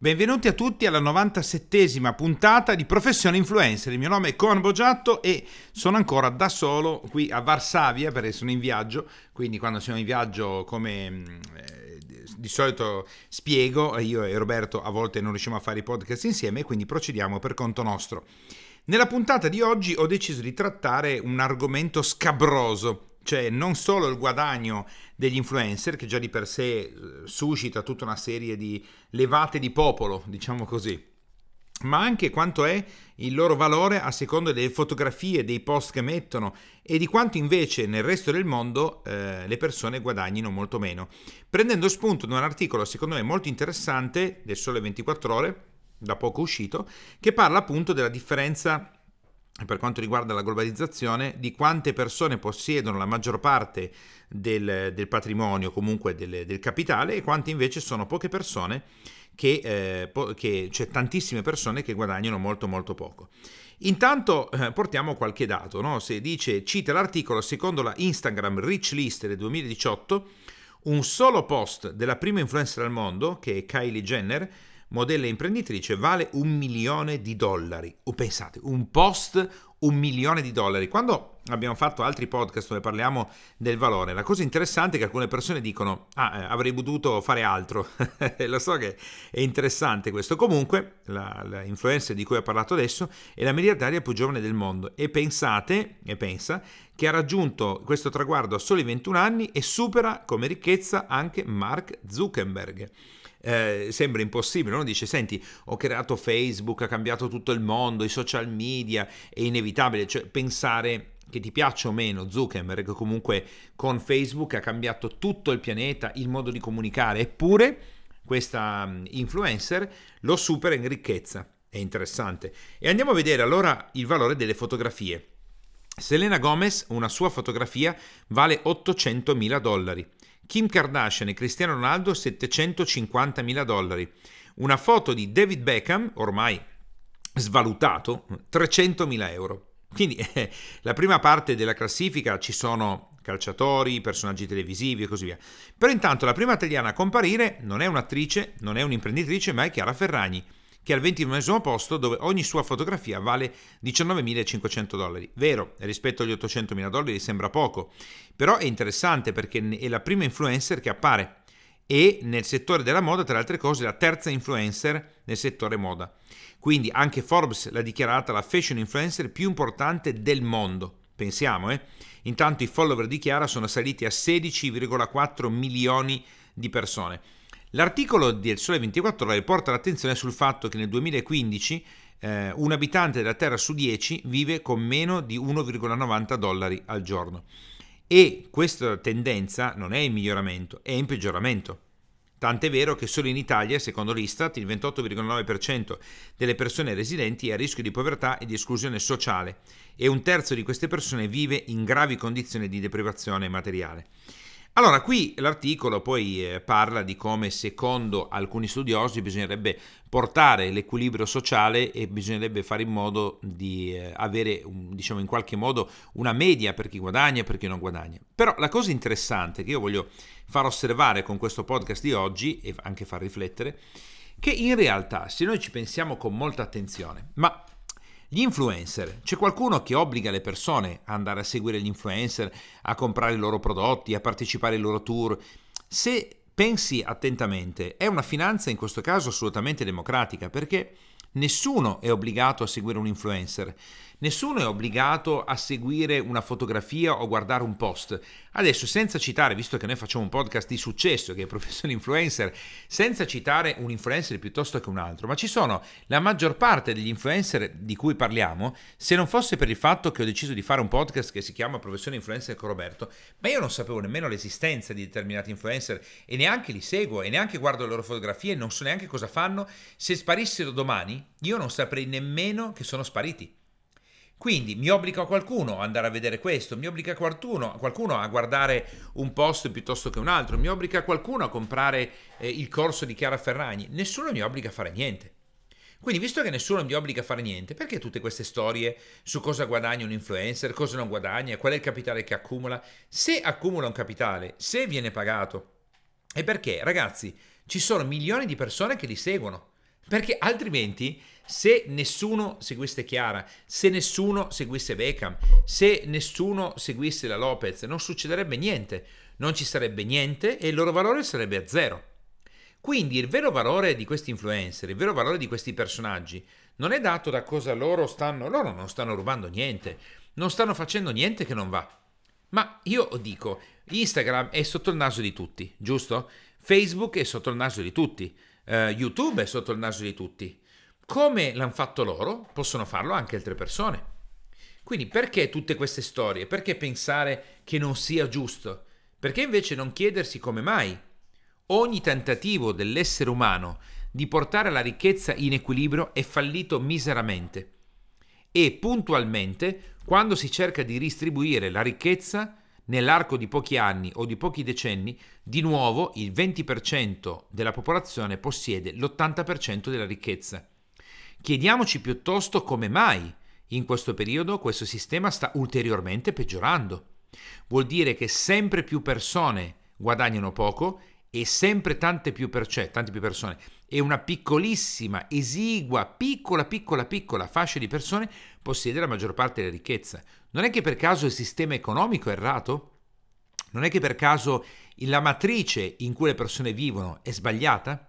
Benvenuti a tutti alla 97esima puntata di Professione Influencer. Il mio nome è Con Bogiatto e sono ancora da solo qui a Varsavia perché sono in viaggio, quindi quando siamo in viaggio come mm, eh, di solito spiego, io e Roberto a volte non riusciamo a fare i podcast insieme, quindi procediamo per conto nostro. Nella puntata di oggi ho deciso di trattare un argomento scabroso cioè non solo il guadagno degli influencer, che già di per sé eh, suscita tutta una serie di levate di popolo, diciamo così, ma anche quanto è il loro valore a seconda delle fotografie, dei post che mettono e di quanto invece nel resto del mondo eh, le persone guadagnino molto meno. Prendendo spunto da un articolo secondo me molto interessante del Sole 24 ore, da poco uscito, che parla appunto della differenza per quanto riguarda la globalizzazione, di quante persone possiedono la maggior parte del, del patrimonio, comunque del, del, capitale, e quante invece sono poche persone, che, eh, po- che, cioè tantissime persone che guadagnano molto molto poco. Intanto eh, portiamo qualche dato, no? se dice, cita l'articolo, secondo la Instagram Rich List del 2018, un solo post della prima influencer al mondo, che è Kylie Jenner, modella imprenditrice vale un milione di dollari. O pensate, un post un milione di dollari. Quando abbiamo fatto altri podcast dove parliamo del valore, la cosa interessante è che alcune persone dicono: Ah, eh, avrei potuto fare altro. Lo so che è interessante questo. Comunque, la, la influencer di cui ho parlato adesso è la miliardaria più giovane del mondo. E pensate, e pensa, che ha raggiunto questo traguardo a soli 21 anni e supera come ricchezza anche Mark Zuckerberg eh, sembra impossibile, uno dice senti ho creato Facebook, ha cambiato tutto il mondo, i social media, è inevitabile, cioè pensare che ti piaccia o meno Zuckerberg comunque con Facebook ha cambiato tutto il pianeta, il modo di comunicare, eppure questa mm, influencer lo supera in ricchezza, è interessante. E andiamo a vedere allora il valore delle fotografie. Selena Gomez, una sua fotografia vale 800 mila dollari. Kim Kardashian e Cristiano Ronaldo 750 mila dollari. Una foto di David Beckham, ormai svalutato, 300 mila euro. Quindi eh, la prima parte della classifica ci sono calciatori, personaggi televisivi e così via. Però intanto la prima italiana a comparire non è un'attrice, non è un'imprenditrice, ma è Chiara Ferragni che è al 29 posto dove ogni sua fotografia vale 19.500 dollari. Vero, rispetto agli 800.000 dollari sembra poco, però è interessante perché è la prima influencer che appare e nel settore della moda, tra le altre cose, la terza influencer nel settore moda. Quindi anche Forbes l'ha dichiarata la fashion influencer più importante del mondo. Pensiamo, eh? Intanto i follower di Chiara sono saliti a 16,4 milioni di persone. L'articolo del Sole 24 Ore porta l'attenzione sul fatto che nel 2015 eh, un abitante della Terra su 10 vive con meno di 1,90 dollari al giorno. E questa tendenza non è in miglioramento, è in peggioramento. Tant'è vero che solo in Italia, secondo l'Istat, il 28,9% delle persone residenti è a rischio di povertà e di esclusione sociale e un terzo di queste persone vive in gravi condizioni di deprivazione materiale. Allora, qui l'articolo poi eh, parla di come secondo alcuni studiosi bisognerebbe portare l'equilibrio sociale e bisognerebbe fare in modo di eh, avere, diciamo in qualche modo, una media per chi guadagna e per chi non guadagna. Però la cosa interessante che io voglio far osservare con questo podcast di oggi e anche far riflettere, che in realtà se noi ci pensiamo con molta attenzione, ma gli influencer, c'è qualcuno che obbliga le persone a andare a seguire gli influencer, a comprare i loro prodotti, a partecipare ai loro tour. Se pensi attentamente, è una finanza in questo caso assolutamente democratica perché nessuno è obbligato a seguire un influencer. Nessuno è obbligato a seguire una fotografia o guardare un post. Adesso, senza citare, visto che noi facciamo un podcast di successo, che è Professione Influencer, senza citare un influencer piuttosto che un altro, ma ci sono la maggior parte degli influencer di cui parliamo, se non fosse per il fatto che ho deciso di fare un podcast che si chiama Professione Influencer con Roberto, ma io non sapevo nemmeno l'esistenza di determinati influencer e neanche li seguo e neanche guardo le loro fotografie, non so neanche cosa fanno. Se sparissero domani, io non saprei nemmeno che sono spariti. Quindi mi obbliga qualcuno ad andare a vedere questo, mi obbliga qualcuno, qualcuno, a guardare un post piuttosto che un altro, mi obbliga qualcuno a comprare eh, il corso di Chiara Ferragni, nessuno mi obbliga a fare niente. Quindi, visto che nessuno mi obbliga a fare niente, perché tutte queste storie su cosa guadagna un influencer, cosa non guadagna, qual è il capitale che accumula? Se accumula un capitale, se viene pagato, è perché, ragazzi, ci sono milioni di persone che li seguono. Perché altrimenti se nessuno seguisse Chiara, se nessuno seguisse Beckham, se nessuno seguisse la Lopez, non succederebbe niente, non ci sarebbe niente e il loro valore sarebbe a zero. Quindi il vero valore di questi influencer, il vero valore di questi personaggi non è dato da cosa loro stanno, loro non stanno rubando niente, non stanno facendo niente che non va. Ma io dico, Instagram è sotto il naso di tutti, giusto? Facebook è sotto il naso di tutti, uh, YouTube è sotto il naso di tutti. Come l'hanno fatto loro, possono farlo anche altre persone. Quindi perché tutte queste storie? Perché pensare che non sia giusto? Perché invece non chiedersi come mai ogni tentativo dell'essere umano di portare la ricchezza in equilibrio è fallito miseramente e puntualmente quando si cerca di distribuire la ricchezza nell'arco di pochi anni o di pochi decenni, di nuovo il 20% della popolazione possiede l'80% della ricchezza. Chiediamoci piuttosto come mai in questo periodo questo sistema sta ulteriormente peggiorando. Vuol dire che sempre più persone guadagnano poco e sempre tante più, per, cioè, tante più persone e una piccolissima, esigua, piccola, piccola, piccola fascia di persone possiede la maggior parte della ricchezza. Non è che per caso il sistema economico è errato? Non è che per caso la matrice in cui le persone vivono è sbagliata?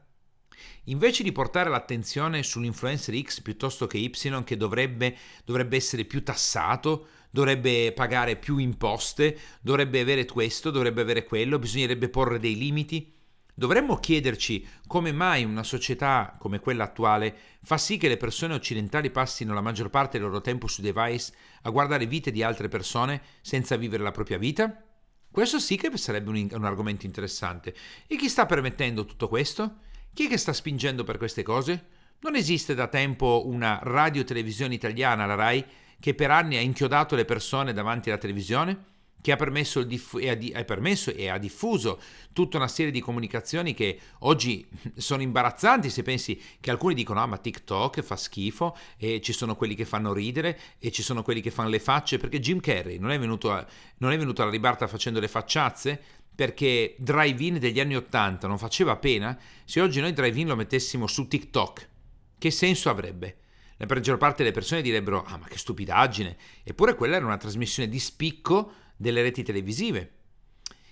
Invece di portare l'attenzione sull'influencer X piuttosto che Y che dovrebbe, dovrebbe essere più tassato, dovrebbe pagare più imposte, dovrebbe avere questo, dovrebbe avere quello, bisognerebbe porre dei limiti, dovremmo chiederci come mai una società come quella attuale fa sì che le persone occidentali passino la maggior parte del loro tempo su device a guardare vite di altre persone senza vivere la propria vita? Questo sì che sarebbe un, un argomento interessante. E chi sta permettendo tutto questo? Chi è che sta spingendo per queste cose? Non esiste da tempo una radio-televisione italiana, la RAI, che per anni ha inchiodato le persone davanti alla televisione? che ha permesso, diff- e ha, di- ha permesso, e ha diffuso tutta una serie di comunicazioni che oggi sono imbarazzanti se pensi che alcuni dicono ah ma TikTok fa schifo e ci sono quelli che fanno ridere e ci sono quelli che fanno le facce perché Jim Carrey non è venuto, a, non è venuto alla ribarta facendo le facciazze perché Drive-In degli anni 80 non faceva pena, se oggi noi Drive-In lo mettessimo su TikTok, che senso avrebbe? La maggior parte delle persone direbbero, ah ma che stupidaggine, eppure quella era una trasmissione di spicco delle reti televisive.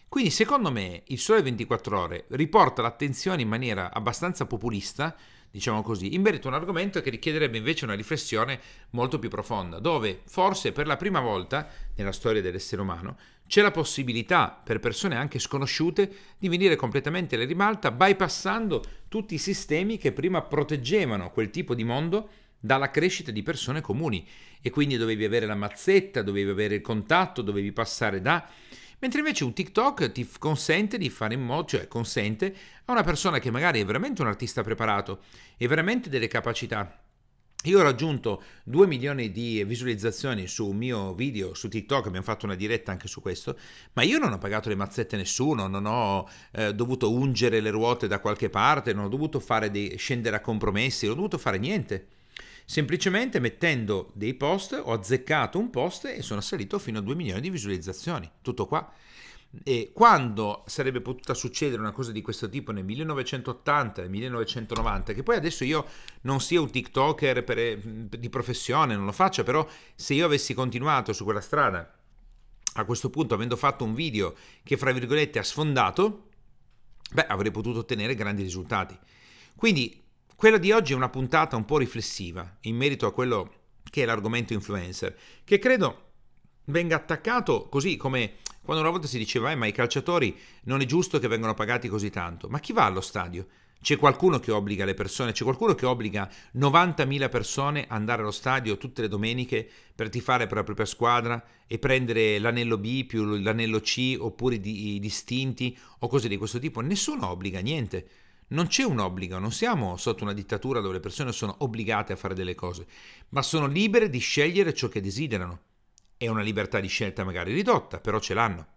Quindi secondo me il Sole 24 ore riporta l'attenzione in maniera abbastanza populista, diciamo così, in merito a un argomento che richiederebbe invece una riflessione molto più profonda, dove forse per la prima volta nella storia dell'essere umano c'è la possibilità per persone anche sconosciute di venire completamente alla ribalta bypassando tutti i sistemi che prima proteggevano quel tipo di mondo dalla crescita di persone comuni. E quindi dovevi avere la mazzetta, dovevi avere il contatto, dovevi passare da... Mentre invece un TikTok ti consente di fare in modo, cioè consente a una persona che magari è veramente un artista preparato e veramente delle capacità io ho raggiunto 2 milioni di visualizzazioni su un mio video su TikTok, abbiamo fatto una diretta anche su questo, ma io non ho pagato le mazzette a nessuno, non ho eh, dovuto ungere le ruote da qualche parte, non ho dovuto dei, scendere a compromessi, non ho dovuto fare niente. Semplicemente mettendo dei post ho azzeccato un post e sono salito fino a 2 milioni di visualizzazioni. Tutto qua. E quando sarebbe potuta succedere una cosa di questo tipo nel 1980, nel 1990, che poi adesso io non sia un TikToker per, di professione, non lo faccio, però se io avessi continuato su quella strada, a questo punto avendo fatto un video che fra virgolette ha sfondato, beh, avrei potuto ottenere grandi risultati. Quindi quella di oggi è una puntata un po' riflessiva in merito a quello che è l'argomento influencer, che credo venga attaccato così come quando una volta si diceva eh, ma i calciatori non è giusto che vengano pagati così tanto, ma chi va allo stadio? C'è qualcuno che obbliga le persone, c'è qualcuno che obbliga 90.000 persone ad andare allo stadio tutte le domeniche per tifare per la propria squadra e prendere l'anello B più l'anello C oppure i distinti o cose di questo tipo. Nessuno obbliga niente. Non c'è un obbligo, non siamo sotto una dittatura dove le persone sono obbligate a fare delle cose, ma sono libere di scegliere ciò che desiderano. È una libertà di scelta magari ridotta, però ce l'hanno.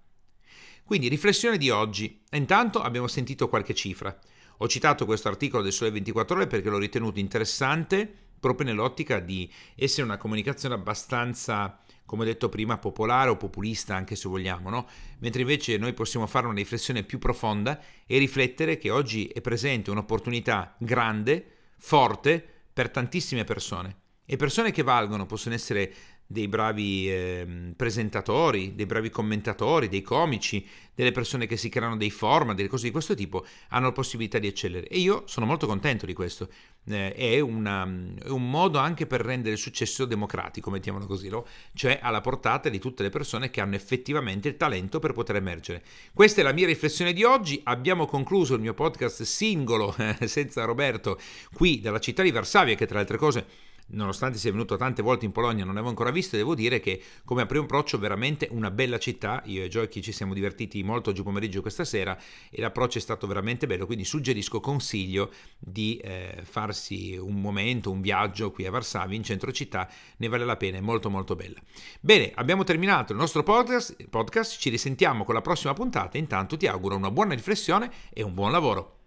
Quindi riflessione di oggi. Intanto abbiamo sentito qualche cifra. Ho citato questo articolo del Sole 24 ore perché l'ho ritenuto interessante proprio nell'ottica di essere una comunicazione abbastanza come detto prima, popolare o populista anche se vogliamo, no? mentre invece noi possiamo fare una riflessione più profonda e riflettere che oggi è presente un'opportunità grande, forte per tantissime persone. E persone che valgono possono essere dei bravi eh, presentatori, dei bravi commentatori, dei comici, delle persone che si creano dei format, delle cose di questo tipo, hanno la possibilità di eccellere. E io sono molto contento di questo. Eh, è, una, è, un modo anche per rendere il successo democratico, mettiamolo così, no? cioè alla portata di tutte le persone che hanno effettivamente il talento per poter emergere. Questa è la mia riflessione di oggi. Abbiamo concluso il mio podcast singolo senza Roberto qui dalla città di Varsavia, che tra le altre cose nonostante sia venuto tante volte in Polonia, non l'avevo ancora visto, devo dire che come a primo approccio veramente una bella città, io e Giochi ci siamo divertiti molto oggi pomeriggio questa sera e l'approccio è stato veramente bello, quindi suggerisco, consiglio di eh, farsi un momento, un viaggio qui a Varsavia in centro città, ne vale la pena, è molto molto bella. Bene, abbiamo terminato il nostro podcast, podcast. Ci risentiamo con la prossima puntata, intanto ti auguro una buona riflessione e un buon lavoro.